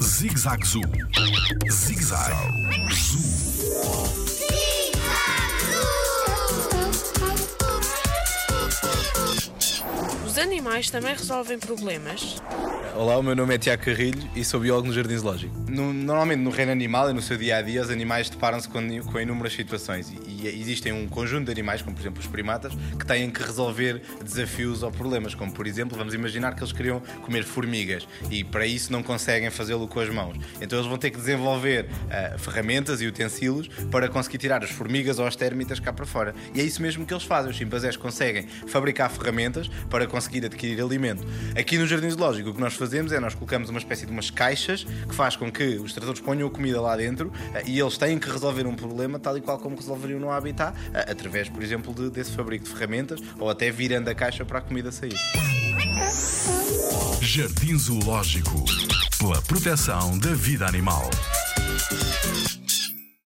Zig Zag Zoo. Zig Zag Os animais também resolvem problemas? Olá, o meu nome é Tiago Carrilho e sou biólogo no Jardim Zoológico. No- normalmente no reino animal e no seu dia a dia, os animais deparam-se com, com inúmeras situações e, e existem um conjunto de animais, como por exemplo os primatas, que têm que resolver desafios ou problemas, como por exemplo, vamos imaginar que eles queriam comer formigas e para isso não conseguem fazê-lo com as mãos. Então eles vão ter que desenvolver ah, ferramentas e utensílios para conseguir tirar as formigas ou as térmitas cá para fora. E é isso mesmo que eles fazem. Os chimpanzés conseguem fabricar ferramentas para conseguir adquirir alimento. Aqui no Jardim Zoológico, o que nós fazemos é nós colocamos uma espécie de umas caixas que faz com que os tratores ponham a comida lá dentro eh, e eles têm que resolver um problema tal e qual como resolveriam no habitat, eh, através, por exemplo, de- desse fabrico de ferramentas ou até virando a caixa para a comida sair. Jardim Zoológico. Pela proteção da vida animal.